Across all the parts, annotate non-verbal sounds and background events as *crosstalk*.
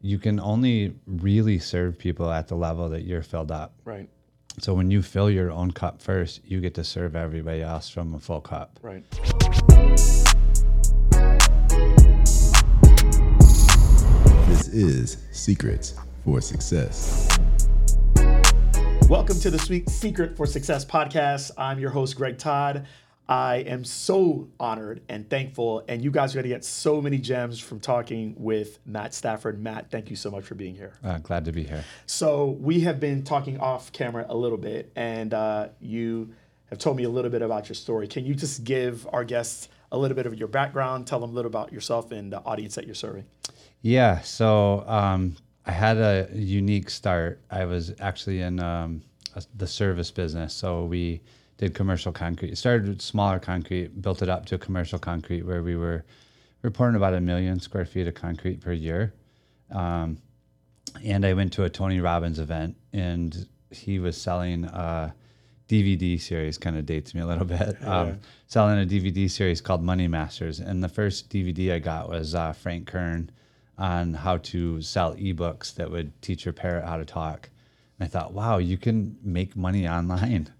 you can only really serve people at the level that you're filled up. Right. So when you fill your own cup first, you get to serve everybody else from a full cup. Right. This is Secrets for Success. Welcome to the Sweet Secret for Success podcast. I'm your host, Greg Todd. I am so honored and thankful, and you guys are going to get so many gems from talking with Matt Stafford. Matt, thank you so much for being here. Uh, glad to be here. So, we have been talking off camera a little bit, and uh, you have told me a little bit about your story. Can you just give our guests a little bit of your background, tell them a little about yourself and the audience that you're serving? Yeah. So um, I had a unique start. I was actually in um, the service business. So we did commercial concrete. Started with smaller concrete, built it up to commercial concrete where we were reporting about a million square feet of concrete per year. Um, and I went to a Tony Robbins event and he was selling a DVD series, kind of dates me a little *laughs* bit. Um, selling a DVD series called Money Masters. And the first DVD I got was uh, Frank Kern on how to sell ebooks that would teach your parrot how to talk. And I thought, wow, you can make money *laughs* online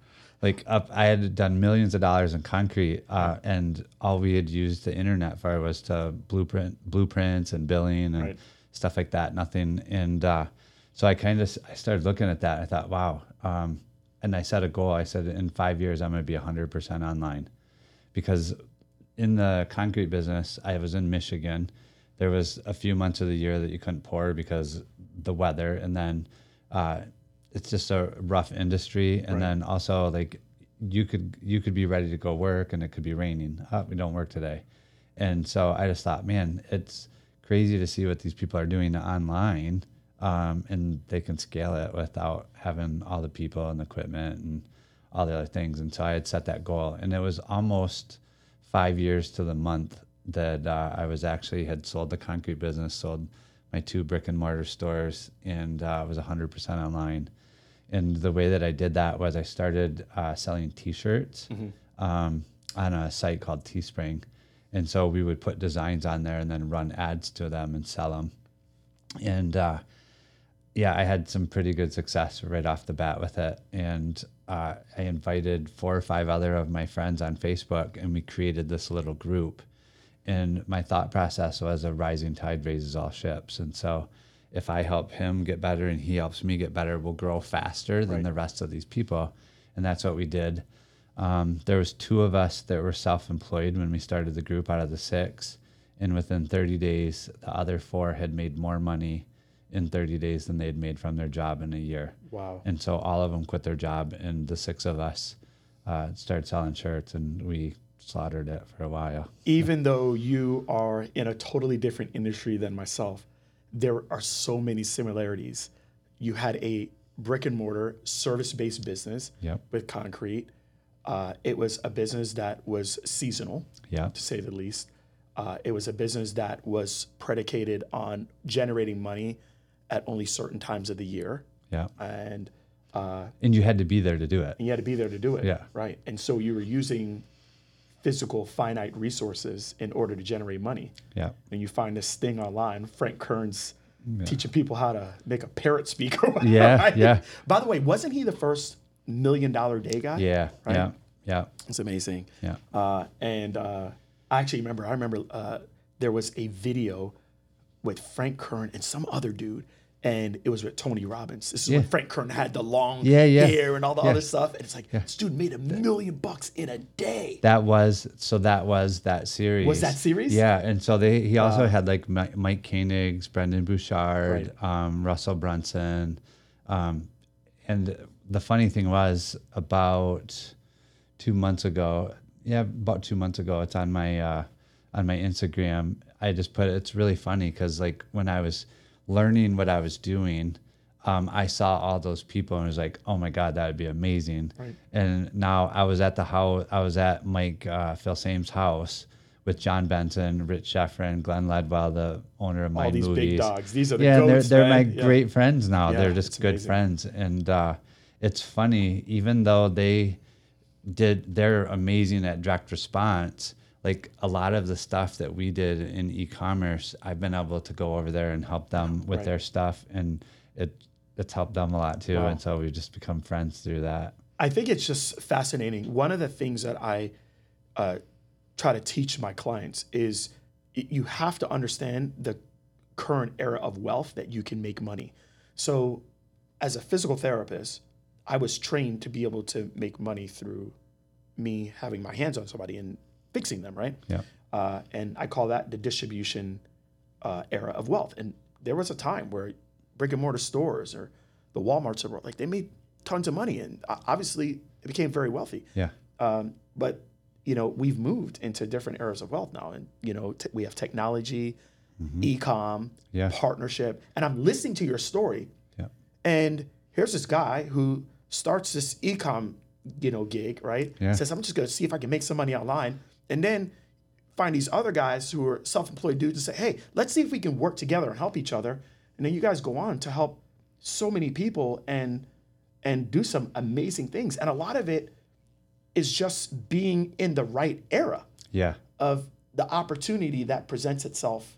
like up i had done millions of dollars in concrete uh, and all we had used the internet for was to blueprint blueprints and billing and Right. stuff like that nothing. And uh, so i kind of i started looking at that i thought wow um, and i set a goal. I said in five years i'm going to be 100% online. Because in the concrete business i was in michigan. There was a few months of the year that you couldn't pour because the weather. And then uh, it's just a rough industry. And Right. then also like you could you could be ready to go work and it could be raining. Oh, we don't work today. And so i just thought man it's crazy to see what these people are doing online um, and they can scale it without having all the people and the equipment and all the other things. And so i had set that goal. And it was almost five years to the month that uh, i was actually had sold the concrete business sold my two brick and mortar stores and uh, was 100% online and the way that I did that was I started uh, selling T-shirts um, on a site called Teespring, and so we would put designs on there and then run ads to them and sell them. And uh, yeah, I had some pretty good success right off the bat with it, and uh, I invited four or five other of my friends on Facebook, and we created this little group. And my thought process was a rising tide raises all ships, and so if I help him get better and he helps me get better, we'll grow faster than Right. the rest of these people. And that's what we did. Um, there was two of us that were self-employed when we started the group out of the six, and within 30 days, the other four had made more money in 30 days than they had made from their job in a year. Wow. And so all of them quit their job, and the six of us uh, started selling shirts, and we slaughtered it for a while. even though you are in a totally different industry than myself, there are so many similarities. You had a brick and mortar service based business Yep. with concrete. Uh, it was a business that was seasonal, Yeah. to say the least. Uh, it was a business that was predicated on generating money at only certain times of the year. Yeah. And uh, And you had to be there to do it. and you had to be there to do it. Yeah. Right. And so you were using physical finite resources in order to generate money. Yeah. And you find this thing online, Frank Kern's teaching people how to make a parrot speak. or whatever, *laughs* Yeah, right? yeah. By the way, wasn't he the first million dollar day guy? Yeah. Right? Yeah. Yeah. It's amazing. Yeah. Uh, and uh, I actually remember, I remember uh, there was a video with Frank Kern and some other dude. And it was with Tony Robbins. This is when Frank Kern had the long Yeah, yeah. hair and all the Yeah. other stuff. And it's like, this dude made a million bucks in a day. That was so. That was that series. Was that series? Yeah, and so they he also had like Mike Koenigs, Brendon Burchard, um, Russell Brunson, um, and the funny thing was about two months ago. Yeah, about two months ago. It's on my uh, on my Instagram. I just put it, it's really funny because like when I was learning what I was doing. Um, I saw all those people and was like, "Oh my God, that would be amazing!" Right. And now I was at the house. I was at Mike uh, Filsaime's house with Jon Benson, Rich Schefren, Glen Ledwell, the owner of all my these movies. big dogs. These are the yeah, and they're they're my. Yeah. great friends now. Yeah, they're just good amazing. friends, and uh, it's funny. Even though they did, they're amazing at direct response. Like a lot of the stuff that we did in e-commerce, I've been able to go over there and help them with Right. their stuff, and it it's helped them a lot too. Wow. And so we've just become friends through that. I think it's just fascinating. One of the things that I uh, try to teach my clients is you have to understand the current era of wealth that you can make money. So, as a physical therapist, I was trained to be able to make money through me having my hands on somebody and fixing them, right? Yeah. Uh, and I call that the distribution uh, era of wealth. And there was a time where brick and mortar stores or the WalMarts of the world, like they made tons of money, and uh, obviously it became very wealthy. Yeah. Um, but you know, we've moved into different eras of wealth now, and you know, t- we have technology, e-com, Yeah. partnership, and I'm listening to your story, Yeah. and here's this guy who starts this e-com, you know, gig, right? Yeah. Says, I'm just gonna see if I can make some money online. And then find these other guys who are self-employed dudes and say, hey, let's see if we can work together and help each other. And then you guys go on to help so many people and and do some amazing things. And a lot of it is just being in the right era Yeah. of the opportunity that presents itself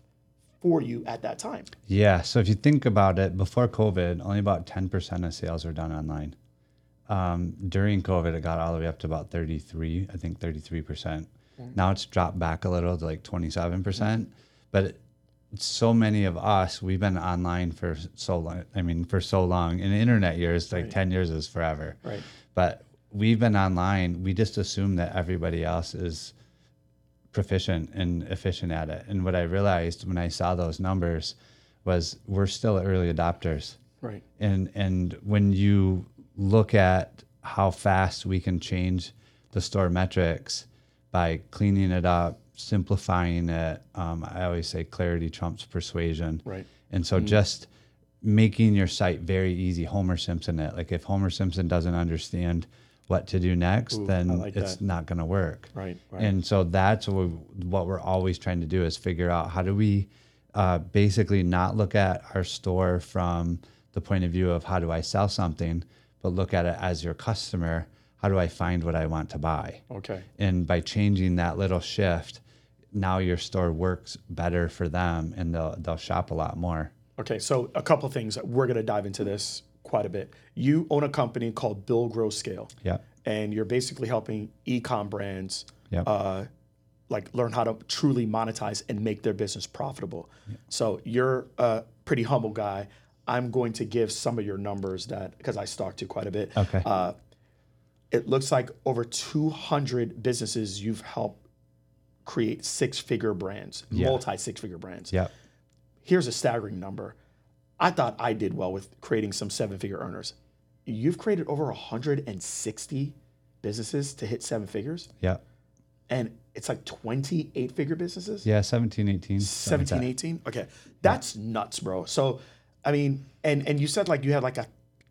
for you at that time. Yeah. So if you think about it, before COVID, only about 10% of sales were done online. Um, during COVID, it got all the way up to about 33, I think 33%. Now it's dropped back a little to like 27%. But it, so many of us, we've been online for so long. I mean, for so long. In internet years, like 10 years is forever. Right. But we've been online. We just assume that everybody else is proficient and efficient at it. And what I realized when I saw those numbers was we're still early adopters. Right. And and when you look at how fast we can change the store metrics by cleaning it up, simplifying it, um, I always say clarity trumps persuasion. Right. And so just making your site very easy, Homer Simpson it. Like if Homer Simpson doesn't understand what to do next, Ooh, then like it's that. not going to work. Right. Right. And so that's what, we, what we're always trying to do is figure out how do we uh, basically not look at our store from the point of view of how do I sell something, but look at it as your customer. How do I find what I want to buy? okay. And by changing that little shift, now your store works better for them and they'll, they'll shop a lot more. Okay, so a couple things. We're going to dive into this quite a bit. You own a company called Build Grow Scale, Yeah. and you're basically helping e-com brands Yep. uh, like learn how to truly monetize and make their business profitable. So you're a pretty humble guy. I'm going to give some of your numbers that because I stalked you quite a bit. Okay. Uh, it looks like over 200 businesses you've helped create six-figure brands, Yeah. multi six-figure brands yeah. here's a staggering number. I thought I did well with creating some seven figure earners. You've created over 160 businesses to hit seven figures, Yeah. and it's like 28 figure businesses? Yeah. 17, 18. something like 17, that. 18? Okay. That's nuts, bro. So, I mean, and and you said like you had like a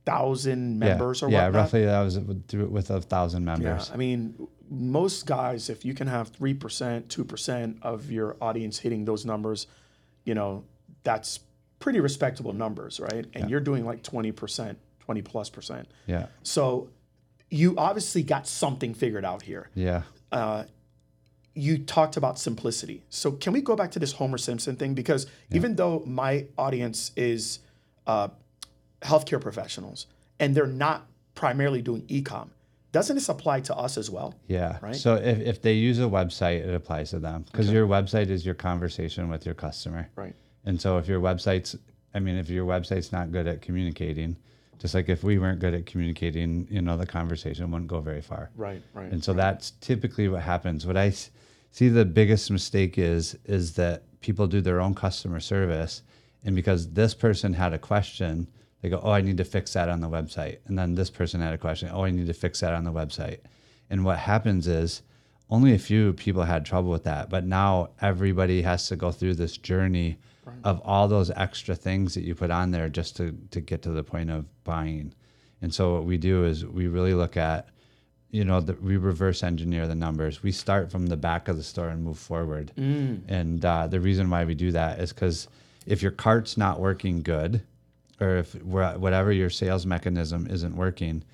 thousand members yeah. or yeah, whatnot. roughly that was with, a thousand members. Yeah. I mean, most guys, if you can have 3%, 2% of your audience hitting those numbers, you know, that's pretty respectable numbers, right? And you're doing like 20%, 20 plus percent. Yeah. So you obviously got something figured out here. Yeah. You talked about simplicity. So can we go back to this Homer Simpson thing? Because even though my audience is uh, healthcare professionals and they're not primarily doing e-com, doesn't this apply to us as well? Yeah. Right? So if, if they use a website, it applies to them because your website is your conversation with your customer. Right. And so if your website's, I mean, if your website's not good at communicating, just like if we weren't good at communicating, you know, the conversation wouldn't go very far. Right, right. And so that's typically what happens. what i see the biggest mistake is is that people do their own customer service, and because this person had a question, they go, "Oh, I need to fix that on the website," and then this person had a question, "Oh, I need to fix that on the website." And what happens is only a few people had trouble with that, but now everybody has to go through this journey of all those extra things that you put on there just to to get to the point of buying. And so what we do is we really look at you know, the, we reverse engineer the numbers. We start from the back of the store and move forward. And uh, the reason why we do that is because if your cart's not working good, or if whatever your sales mechanism isn't working,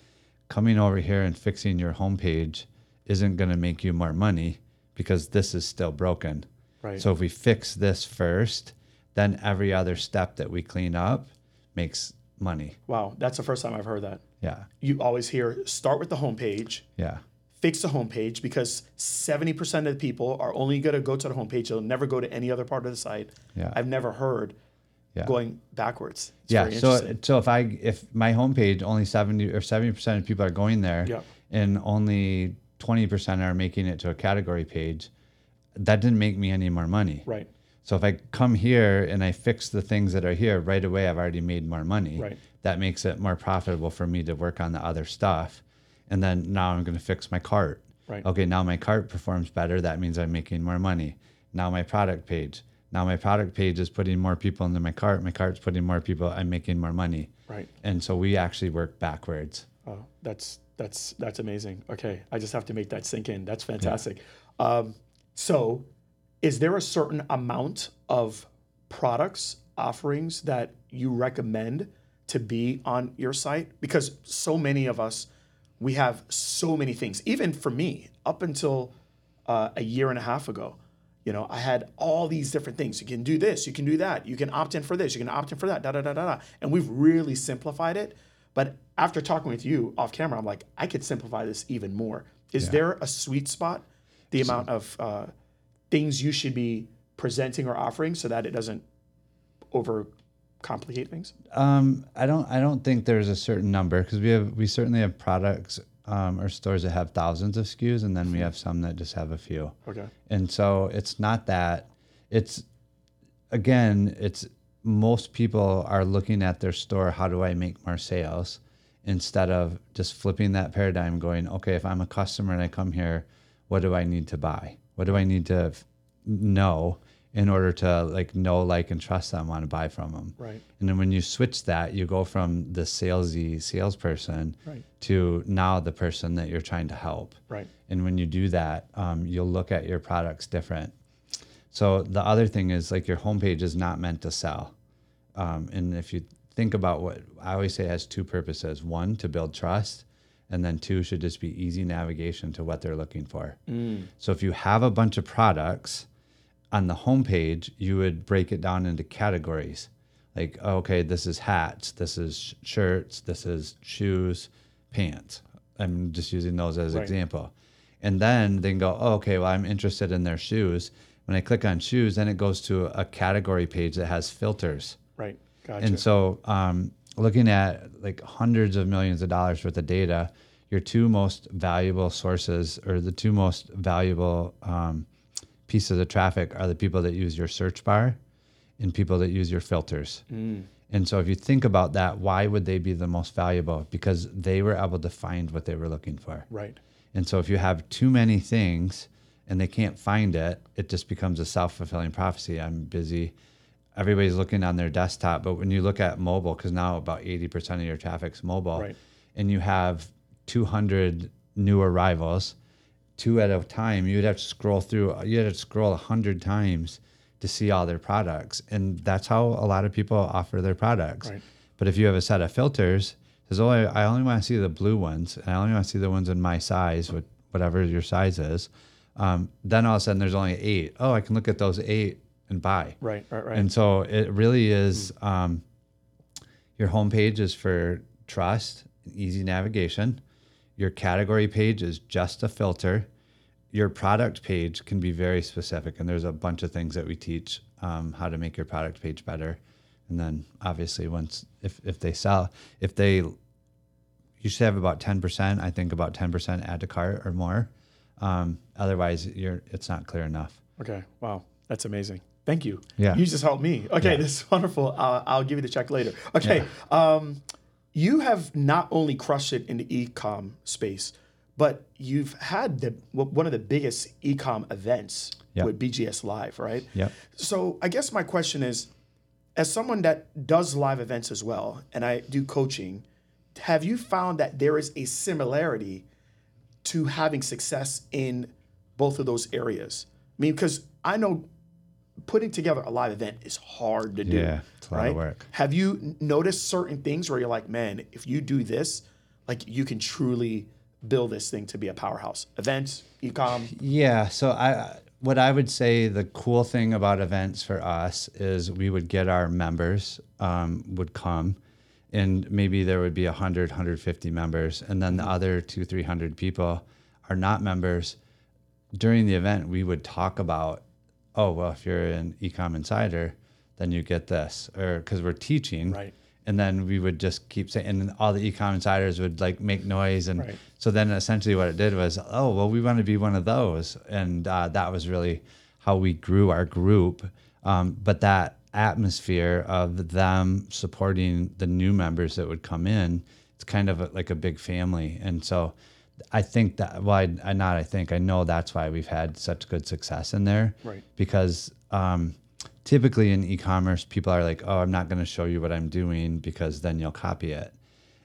coming over here and fixing your homepage isn't going to make you more money because this is still broken. Right. So if we fix this first, then every other step that we clean up makes money. Wow, that's the first time I've heard that. Yeah. You always hear start with the homepage, Yeah. fix the homepage because 70% of the people are only going to go to the homepage. They'll never go to any other part of the site. Yeah. I've never heard Yeah. going backwards. It's yeah. So so if I if my homepage only seventy or seventy percent of people are going there, Yeah. and only twenty percent are making it to a category page, that didn't make me any more money. Right. So if I come here and I fix the things that are here right away, I've already made more money. Right. That makes it more profitable for me to work on the other stuff. And then now I'm going to fix my cart. Right. Okay, now my cart performs better. That means I'm making more money. Now my product page. Now my product page is putting more people into my cart. My cart's putting more people. I'm making more money. Right. And so we actually work backwards. Oh, that's that's that's amazing. Okay, I just have to make that sink in. That's fantastic. Um, so, is there a certain amount of products offerings that you recommend to be on your site? Because so many of us, we have so many things. Even for me, up until uh, a year and a half ago, you know, I had all these different things. You can do this, you can do that, you can opt in for this, you can opt in for that, da da da da da. And we've really simplified it. But after talking with you off camera, I'm like, I could simplify this even more. Is there a sweet spot, the amount of uh, things you should be presenting or offering so that it doesn't over complicate things? Um, I don't. I don't think there's a certain number because we have. We certainly have products um, or stores that have thousands of SKUs, and then we have some that just have a few. Okay. And so it's not that. It's again. It's most people are looking at their store. How do I make more sales? Instead of just flipping that paradigm, going, okay, if I'm a customer and I come here, what do I need to buy? What do I need to f- know in order to like know, like, and trust them, want to buy from them? Right. And then when you switch that, you go from the salesy salesperson Right. to now the person that you're trying to help. Right. And when you do that, um, you'll look at your products different. So the other thing is like your homepage is not meant to sell. Um, and if you think about what I always say it has two purposes one, to build trust, and then two, should just be easy navigation to what they're looking for. So if you have a bunch of products on the homepage, you would break it down into categories. Like, okay, this is hats, this is sh- shirts, this is shoes, pants. I'm just using those as Right. example. And then they can go, oh, okay, well, I'm interested in their shoes. When I click on shoes, then it goes to a category page that has filters. Right. Gotcha. And so, um, looking at like hundreds of millions of dollars worth of data, your two most valuable sources or the two most valuable um, pieces of traffic are the people that use your search bar and people that use your filters. Mm. And so, if you think about that, why would they be the most valuable? Because they were able to find what they were looking for. right. And so if you have too many things and they can't find it, it just becomes a self fulfilling prophecy. I'm busy. Everybody's looking on their desktop. But when you look at mobile, because now about 80% of your traffic's mobile, Right. and you have 200 new arrivals, two at a time, you'd have to scroll through, you'd have to scroll a 100 times to see all their products. And that's how a lot of people offer their products. Right. But if you have a set of filters, says, "Oh, I only want to see the blue ones, and I only want to see the ones in my size, what- whatever your size is." Um, then all of a sudden, there's only eight. Oh, I can look at those eight and buy. Right. Right. Right. And so it really is. Um, your homepage is for trust, and easy navigation. Your category page is just a filter. Your product page can be very specific, and there's a bunch of things that we teach um, how to make your product page better. And then obviously, once if if they sell, if they you should have about 10%. I think about 10% add to cart or more. Um, otherwise, you're it's not clear enough. Okay. Wow. That's amazing. Thank you. Yeah. You just helped me. Okay. Yeah. This is wonderful. Uh, I'll give you the check later. Okay. Um, you have not only crushed it in the e-com space, but you've had the one of the biggest e-com events Yep. with BGS Live, right? Yep. So I guess my question is, as someone that does live events as well, and I do coaching, have you found that there is a similarity to having success in both of those areas? I mean, because I know putting together a live event is hard to do. Yeah, it's a lot of work. Have you noticed certain things where you're like, man, if you do this, like you can truly build this thing to be a powerhouse? Events, ecom. Yeah. So I, what I would say, the cool thing about events for us is we would get our members um, would come, and maybe there would be 100, 150 members, and then the other two, 300 people are not members. During the event, we would talk about, oh well, if you're an ecom insider, then you get this, or because we're teaching, Right. and then we would just keep saying, and all the ecom insiders would like make noise, and Right. so then essentially what it did was, oh well, we want to be one of those, and uh, that was really how we grew our group. Um, but that atmosphere of them supporting the new members that would come in, it's kind of a, like a big family, and so. I think that well, I, I not I think I know that's why we've had such good success in there, Right. Because um, typically in e-commerce, people are like, "Oh, I'm not going to show you what I'm doing because then you'll copy it."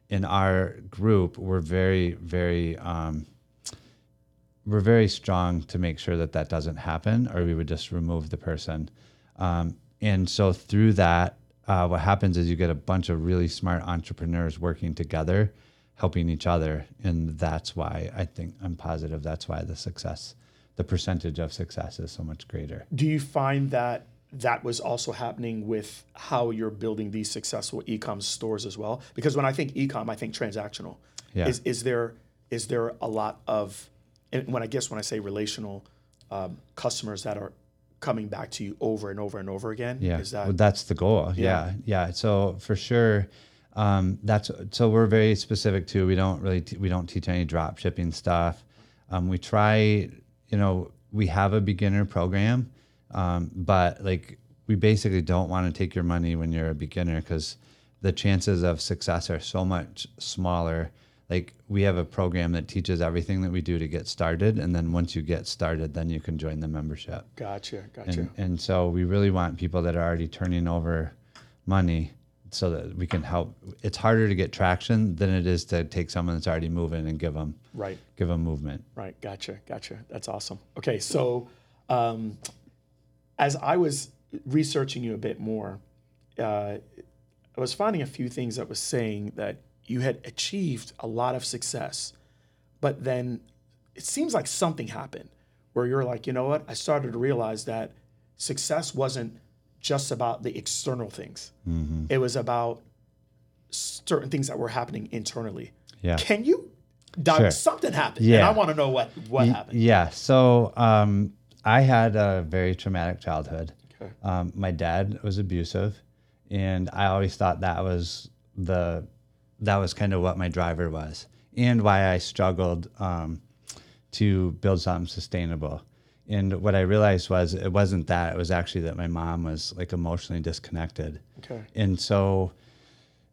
In our group, we're very, very, um, we're very strong to make sure that that doesn't happen, or we would just remove the person. Um, and so through that, uh, what happens is you get a bunch of really smart entrepreneurs working together, helping each other, and that's why I think I'm positive that's why the success, the percentage of success is so much greater. Do you find that that was also happening with how you're building these successful ecom stores as well? Because when I think ecom, I think transactional. Yeah. Is is there is there a lot of and when I guess when I say relational um, customers that are coming back to you over and over and over again? Yeah, Is that well, that's the goal. Yeah. yeah, So for sure, um, that's so we're very specific too. We don't really t- we don't teach any drop shipping stuff. Um, we try, you know, we have a beginner program, um, but like we basically don't want to take your money when you're a beginner because the chances of success are so much smaller. Like we have a program that teaches everything that we do to get started, and then once you get started, then you can join the membership. gotcha, gotcha. And, and so we really want people that are already turning over money so that we can help. It's harder to get traction than it is to take someone that's already moving and give them right. give them movement. Right. Gotcha. Gotcha. That's awesome. Okay. So, um, as I was researching you a bit more, uh, I was finding a few things that was saying that you had achieved a lot of success, but then it seems like something happened where you're like, you know what? I started to realize that success wasn't just about the external things. It was about certain things that were happening internally. Yeah. Can you? Sure. Something happened, Yeah. and. I want to know what what happened. Yeah. So um, I had a very traumatic childhood. Okay. Um, my dad was abusive, and I always thought that was the that was kind of what my driver was, and why I struggled um, to build something sustainable. And what I realized was it wasn't that; it was actually that my mom was like emotionally disconnected. Okay. And so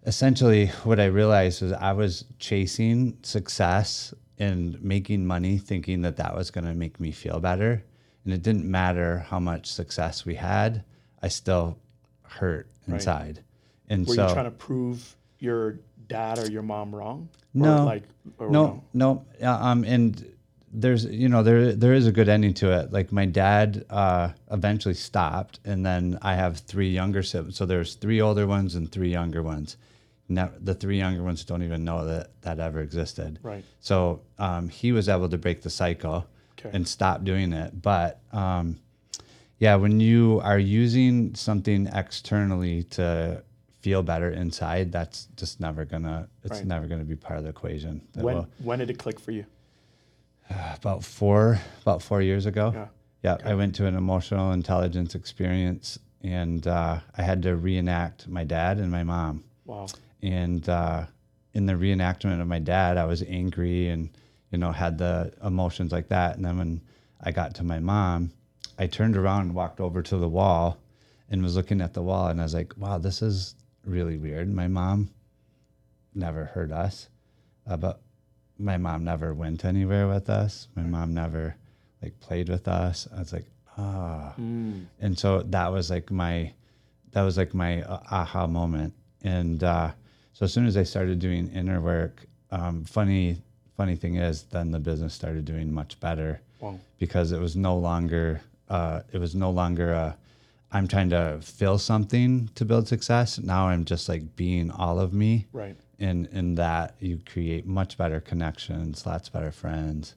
essentially what I realized was I was chasing success and making money thinking that that was going to make me feel better. And it didn't matter how much success we had, I still hurt inside. Right. And Were so you trying to prove your dad or your mom wrong? Or No. like or no, no. uh, Um, and there's, you know, there there is a good ending to it. Like my dad uh, eventually stopped, and then I have three younger siblings. So there's three older ones and three younger ones. Ne- the three younger ones don't even know that that ever existed. Right. So um, he was able to break the cycle Okay. and stop doing it. But um, yeah, when you are using something externally to feel better inside, that's just never gonna. It's Right. never gonna be part of the equation. That When will- when did it click for you? *sighs* about four about four years ago. Yeah. Yeah, I went to an emotional intelligence experience, and uh, I had to reenact my dad and my mom. Wow. And uh, in the reenactment of my dad, I was angry and you know had the emotions like that. And then when I got to my mom, I turned around and walked over to the wall, and was looking at the wall, and I was like, "Wow, this is really weird." My mom never hurt us, but my mom never went anywhere with us. My mom never like played with us. I was like, ah. And so that was like my, that was like my uh, aha moment. And uh, so as soon as I started doing inner work, um, funny, funny thing is, then the business started doing much better Wow. because it was no longer, uh, it was no longer a I'm trying to fill something to build success. Now I'm just like being all of me. Right. And in that you create much better connections, lots better friends.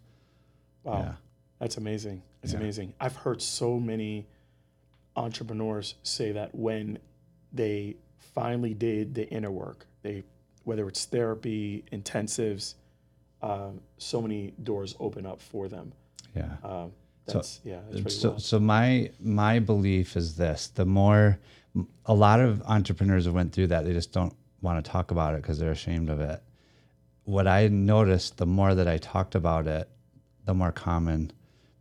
Wow. Yeah. That's amazing. It's Yeah. amazing. I've heard so many entrepreneurs say that when they finally did the inner work, they whether it's therapy, intensives, um, so many doors open up for them. Yeah. Um, that's yeah, that's so, wild. so my my belief is this: the more a lot of entrepreneurs have went through that, they just don't want to talk about it because they're ashamed of it. What I noticed, the more that I talked about it, the more common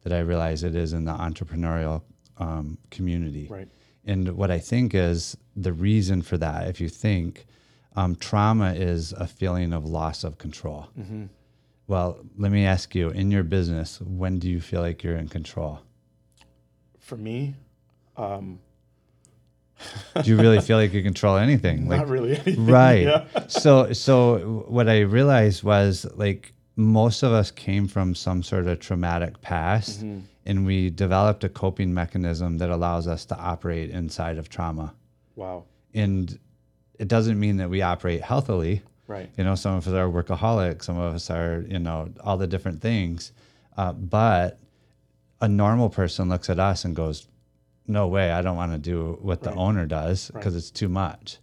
that I realize it is in the entrepreneurial um, community. Right. And what I think is the reason for that, if you think um, trauma is a feeling of loss of control. Mm-hmm. Well, let me ask you in your business, when do you feel like you're in control? For me, um, Do you really feel like you control anything? Like, not really. anything. *laughs* right. Yeah. So, so what I realized was like most of us came from some sort of traumatic past, Mm-hmm. and we developed a coping mechanism that allows us to operate inside of trauma. Wow. And it doesn't mean that we operate healthily. Right. You know, some of us are workaholics, some of us are, you know, all the different things. Uh, but a normal person looks at us and goes, no way, I don't want to do what the Right. owner does because Right. it's too much.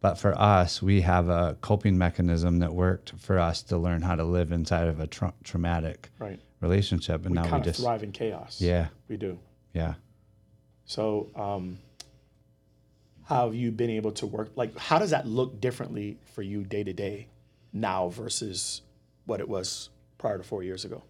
But for us, we have a coping mechanism that worked for us to learn how to live inside of a tra- traumatic Right. relationship. And We now we just, thrive in chaos. yeah, We do. yeah. So, um, how have you been able to work? Like, how does that look differently for you day to day now versus what it was prior to four years ago?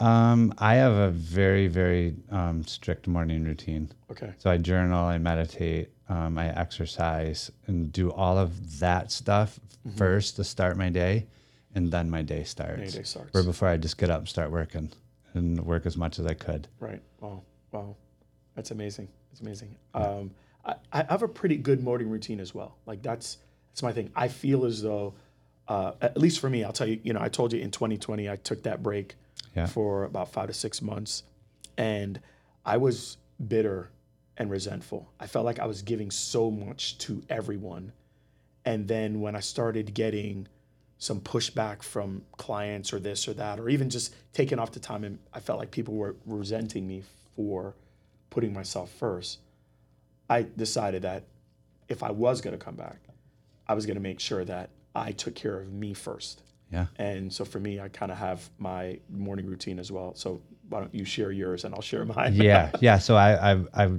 Um, I have a very, very um, strict morning routine. Okay. So I journal, I meditate, um, I exercise, and do all of that stuff first to start my day, and then my day starts. Day-to-day starts. Or before I just get up and start working, and work as much as I could. Right. Wow. Wow. That's amazing. That's amazing. Um, I, I have a pretty good morning routine as well. Like that's that's my thing. I feel as though, uh, at least for me, I'll tell you. You know, I told you in 2020 I took that break Yeah. for about five to six months, and I was bitter and resentful. I felt like I was giving so much to everyone, and then when I started getting some pushback from clients or this or that, or even just taking off the time, and I felt like people were resenting me for putting myself first. I decided that if I was going to come back, I was going to make sure that I took care of me first. Yeah. And so for me, I kind of have my morning routine as well. So why don't you share yours and I'll share mine? yeah, *laughs* yeah. So I, I I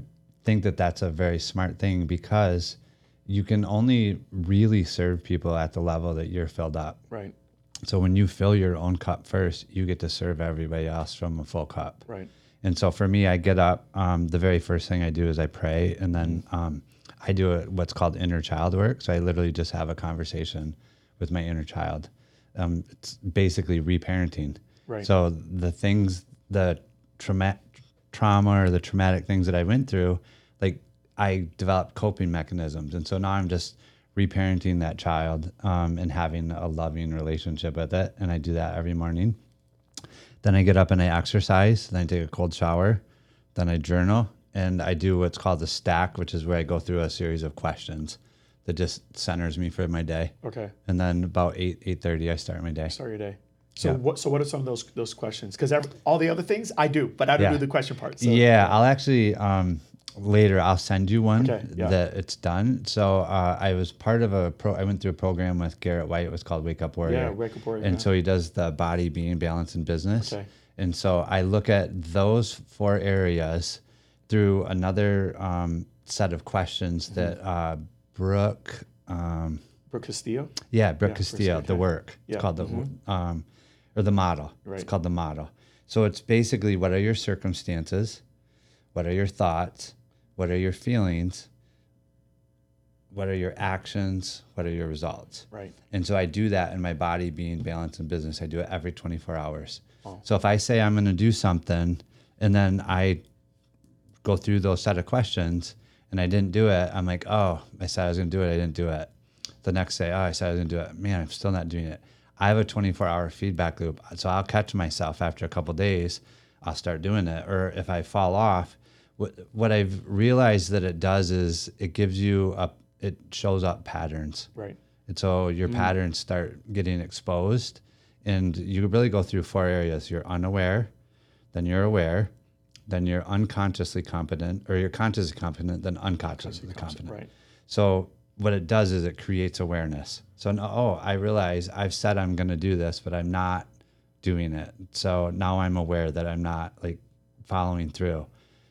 think that that's a very smart thing because you can only really serve people at the level that you're filled up. right. So when you fill your own cup first, you get to serve everybody else from a full cup. Right. And so for me, I get up. Um, the very first thing I do is I pray, and then um, I do a, what's called inner child work. So I literally just have a conversation with my inner child. Um, it's basically reparenting. Right. So the things, the trauma, trauma or the traumatic things that I went through, like I developed coping mechanisms, and so now I'm just reparenting that child um, and having a loving relationship with it. And I do that every morning. Then I get up and I exercise. Then I take a cold shower. Then I journal and I do what's called the stack, which is where I go through a series of questions that just centers me for my day. Okay. And then about eight eight thirty, I start my day. Start your day. So Yeah. what? So what are some of those those questions? Because all the other things I do, but I don't Yeah. do the question part. So, yeah, I'll actually um, later I'll send you one Okay, yeah. that it's done. So uh, I was part of a pro. I went through a program with Garrett White. It was called Wake Up Warrior. Yeah, Wake Up Warrior, And so he does the body, being, balance, and business. Okay. And so I look at those four areas through another um, set of questions Mm-hmm. that uh, Brooke. Um, Brooke Castillo. yeah, Brooke Yeah, Castillo, okay. the work. It's Yeah, called the, um, or the model. Right. It's called the model. So it's basically what are your circumstances? What are your thoughts? What are your feelings? What are your actions? What are your results? Right. And so I do that in my body being balanced in business. I do it every 24 hours. Oh. So if I say I'm going to do something and then I go through those set of questions and I didn't do it, I'm like, oh, I said I was going to do it. I didn't do it. The next day, oh, I said I was going to do it. Man, I'm still not doing it. I have a 24 hour feedback loop. So I'll catch myself after a couple days. I'll start doing it. Or if I fall off, what what I've realized that it does is it gives you a it shows up patterns. Right. And so your mm. patterns start getting exposed and you really go through four areas. You're unaware, then you're aware, then you're unconsciously competent, or you're consciously competent, then unconsciously competent. Right. So what it does is it creates awareness. So now, oh, I realize I've said I'm going to do this, but I'm not doing it. So now I'm aware that I'm not like following through.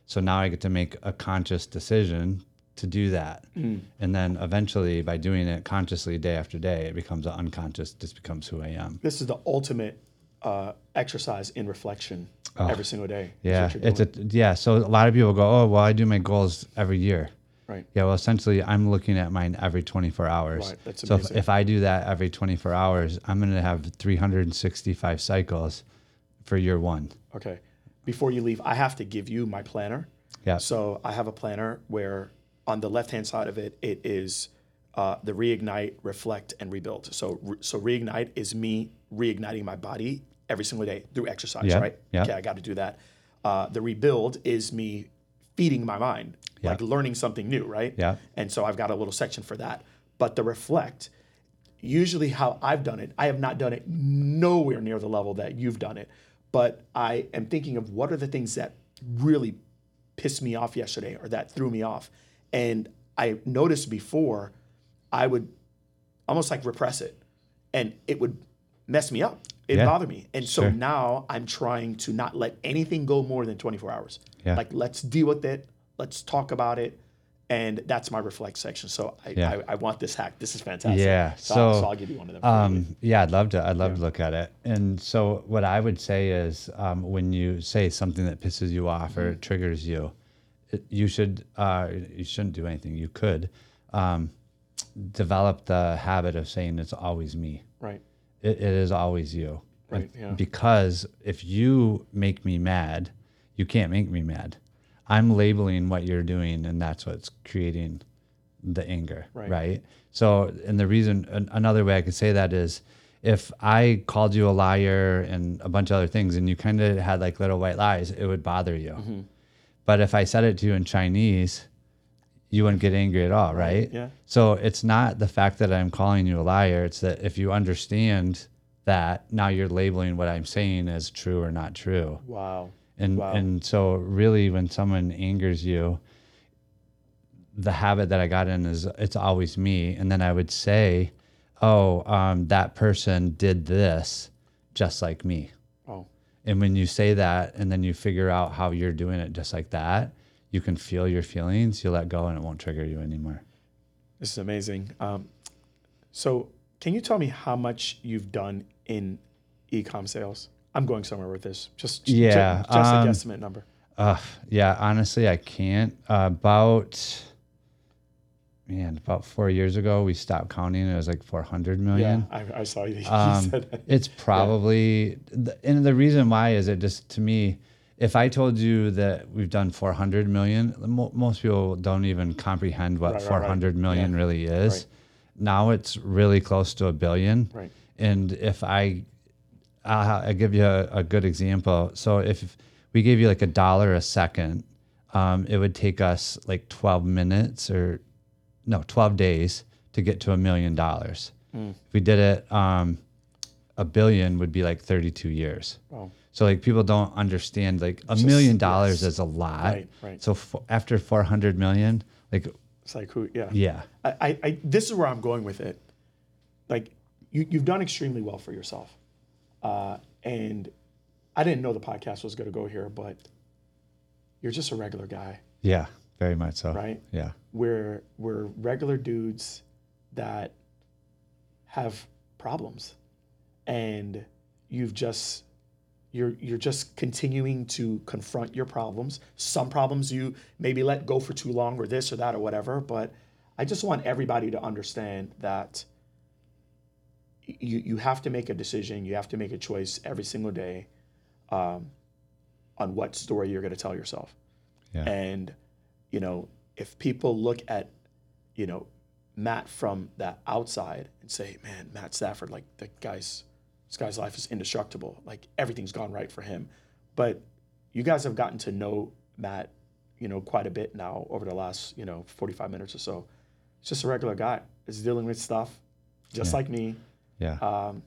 So now I get to make a conscious decision to do that. Mm. And then eventually by doing it consciously day after day, it becomes an unconscious, just becomes who I am. This is the ultimate uh, exercise in reflection every single day. Oh. Yeah. It's a, yeah. So a lot of people go, oh, well, I do my goals every year. right. Yeah, well, essentially, I'm looking at mine every 24 hours. Right, that's so if, if I do that every 24 hours, I'm going to have 365 cycles for year one. Okay. Before you leave, I have to give you my planner. Yeah. So I have a planner where on the left hand side of it, it is uh, the reignite, reflect, and rebuild. So re- so reignite is me reigniting my body every single day through exercise, Yeah, right? yeah. Okay, I got to do that. Uh, the rebuild is me feeding my mind, Yeah. like learning something new, right? Yeah. And so I've got a little section for that. But the reflect, usually how I've done it, I have not done it nowhere near the level that you've done it. But I am thinking of what are the things that really pissed me off yesterday or that threw me off. And I noticed before I would almost like repress it and it would mess me up. It Yeah. bothered me. And so Sure. now I'm trying to not let anything go more than 24 hours. Yeah. Like let's deal with it. Let's talk about it. And that's my reflect section. So I, Yeah. I, I want this hack. This is fantastic. Yeah, So, I'll- so, so I'll give you one of them. Um, yeah, I'd love to. I'd love to look at it. And so, what I would say is, um, when you say something that pisses you off or Mm-hmm. triggers you, it, you should. Uh, you shouldn't do anything. You could um, develop the habit of saying it's always me. right. It, it is always you. Right, yeah. Because if you make me mad, you can't make me mad. I'm labeling what you're doing, and that's what's creating the anger. Right. Right. So, and the reason, an, another way I could say that is if I called you a liar and a bunch of other things, and you kind of had like little white lies, it would bother you. Mm-hmm. But if I said it to you in Chinese, you wouldn't get angry at all, right? yeah. So it's not the fact that I'm calling you a liar. It's that if you understand that, now you're labeling what I'm saying as true or not true. Wow. And Wow. and so really, when someone angers you, the habit that I got in is it's always me, and then I would say, "Oh, um, that person did this, just like me." Oh, And when you say that, and then you figure out how you're doing it just like that, you can feel your feelings. You let go, and it won't trigger you anymore. this is amazing. Um, so, can you tell me how much you've done in e-com sales? I'm going somewhere with this. Just ju- Yeah, just a um, guesstimate number. Uh, yeah, honestly, I can't. Uh, about, man, about four years ago, we stopped counting. It was like 400 million. Yeah. I, I saw you. *laughs* you Um, it's probably, th- and the reason why is it just to me, if I told you that we've done 400 million, mo- most people don't even comprehend what Right, right, right. 400 million Yeah. really is. Now it's really close to a billion. Right. And if I, I'll, I'll give you a, a good example. So if we gave you like a dollar a second, um, it would take us like 12 minutes or no, 12 days to get to a million dollars. Hmm. If we did it, um, a billion would be like 32 years. Wow. So like people don't understand like a Just- million dollars yes. is a lot. Right, right. So f- after 400 million, like, It's like who? Yeah. yeah, I, I, I this is where I'm going with it. Like you, you've done extremely well for yourself, uh, and I didn't know the podcast was going to go here, but you're just a regular guy, yeah, very much so. right? Yeah. We're we're regular dudes that have problems, and you've just you're you're just continuing to confront your problems. Some problems you maybe let go for too long, or this or that or whatever. But I just want everybody to understand that you you have to make a decision. You have to make a choice every single day um, on what story you're going to tell yourself. Yeah. And you know, if people look at you know Matt from that outside and say, "Man, Matt Stafford, like the guy's this guy's life is indestructible. Like everything's gone right for him." But you guys have gotten to know Matt you know, quite a bit now over the last, you know, 45 minutes or so. It's just a regular guy. Is dealing with stuff just Yeah. like me. Yeah. Um,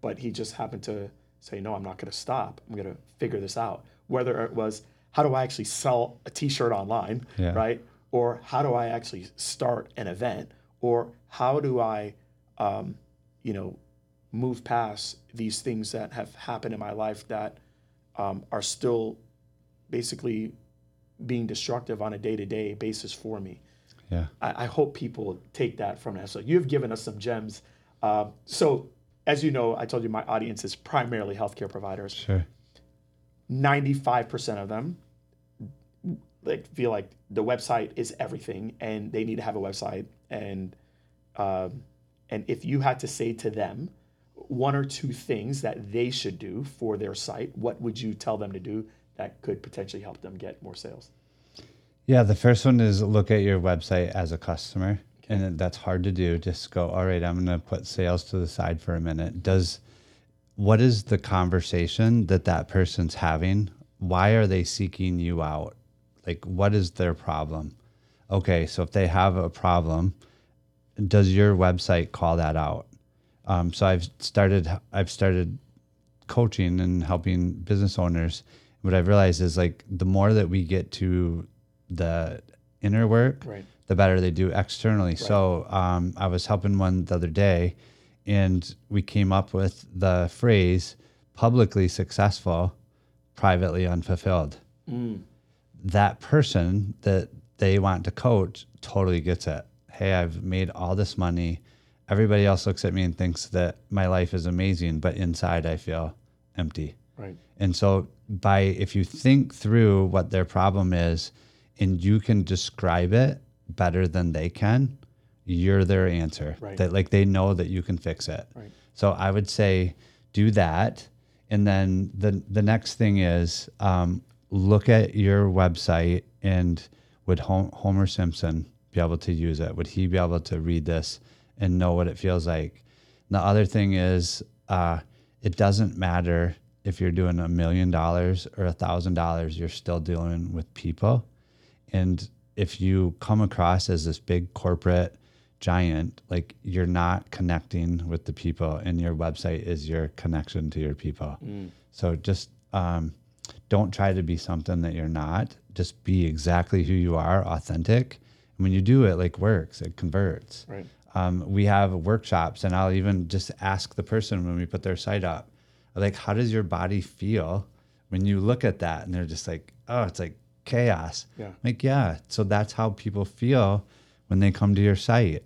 but he just happened to say, no, I'm not going to stop. I'm going to figure this out. Whether it was, how do I actually sell a t-shirt online, Yeah. right? Or how do I actually start an event? Or how do I, um, you know, move past these things that have happened in my life that um, are still basically being destructive on a day-to-day basis for me. yeah. I, I hope people take that from that. So you've given us some gems. Uh, so as you know, I told you my audience is primarily healthcare providers. Sure. 95% of them like feel like the website is everything and they need to have a website and um, and if you had to say to them one or two things that they should do for their site what would you tell them to do that could potentially help them get more sales Yeah, the first one is look at your website as a customer. And that's hard to do. Just go, all right, I'm going to put sales to the side for a minute. Does what is the conversation that that person's having? Why are they seeking you out? Like, what is their problem? Okay, so if they have a problem, does your website call that out? Um, so I've started, I've started coaching and helping business owners. What I've realized is like the more that we get to the inner work, right the better they do externally. So um, I was helping one the other day, and we came up with the phrase "publicly successful, privately unfulfilled." That person that they want to coach totally gets it. Hey, I've made all this money. Everybody else looks at me and thinks that my life is amazing, but inside I feel empty. right And so by if you think through what their problem is and you can describe it better than they can, you're their answer. Right. That like they know that you can fix it. Right. So I would say do that. And then the the next thing is um, look at your website and would Homer Simpson be able to use it? Would he be able to read this and know what it feels like? And the other thing is, uh, it doesn't matter if you're doing a million dollars or a thousand dollars, you're still dealing with people. And if you come across as this big corporate giant, like you're not connecting with the people, and your website is your connection to your people. So just um, don't try to be something that you're not. Just be exactly who you are, authentic. And when you do it, like works, it converts. right Um, we have workshops, and I'll even just ask the person when we put their site up, like, how does your body feel when you look at that? And they're just like, oh, it's like chaos. Yeah. Like, yeah. So that's how people feel when they come to your site.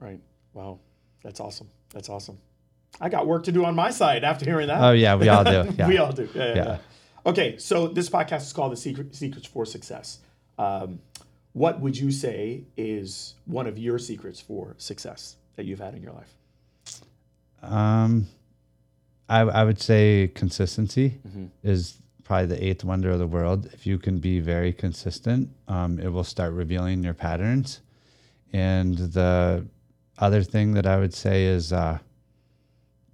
right wow that's awesome that's awesome i got work to do on my side after hearing that Oh, yeah, we all do. *laughs* Yeah. we all do. Yeah, yeah, Yeah. yeah. Okay, so this podcast is called "The Secret Secrets for Success." Um, what would you say is one of your secrets for success that you've had in your life? Um, I, I would say consistency Mm-hmm. is probably the eighth wonder of the world. If you can be very consistent, um, it will start revealing your patterns. And the other thing that I would say is, uh,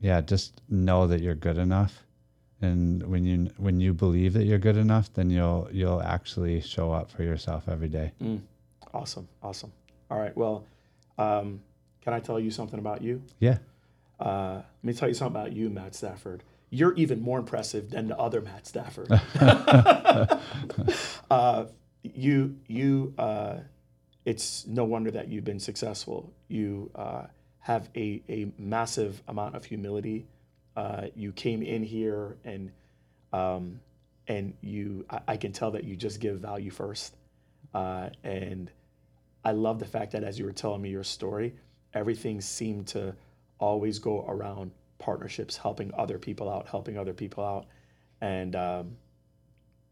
yeah, just know that you're good enough. And when you when you believe that you're good enough, then you'll you'll actually show up for yourself every day. Awesome, awesome. All right, well, um, can I tell you something about you? Yeah. Uh, let me tell you something about you, Matt Stafford. You're even more impressive than the other Matt Stafford. *laughs* *laughs* uh, you, you, uh, it's no wonder that you've been successful. You uh, have a, a massive amount of humility. Uh, you came in here and um, and you, I, I can tell that you just give value first. Uh, and I love the fact that as you were telling me your story, everything seemed to always go around partnerships, helping other people out, helping other people out, and um,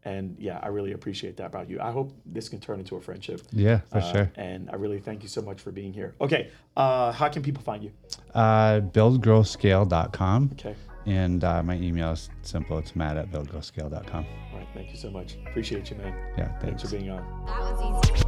and yeah, I really appreciate that about you. I hope this can turn into a friendship. Yeah, for Uh, sure. And I really thank you so much for being here. Okay, uh, how can people find you? Uh, buildgrowscale.com. Okay, And uh, my email is simple. It's matt at buildgrowscale.com. all right, thank you so much. Appreciate you, man. Yeah, Thanks thanks. for being on. That was easy.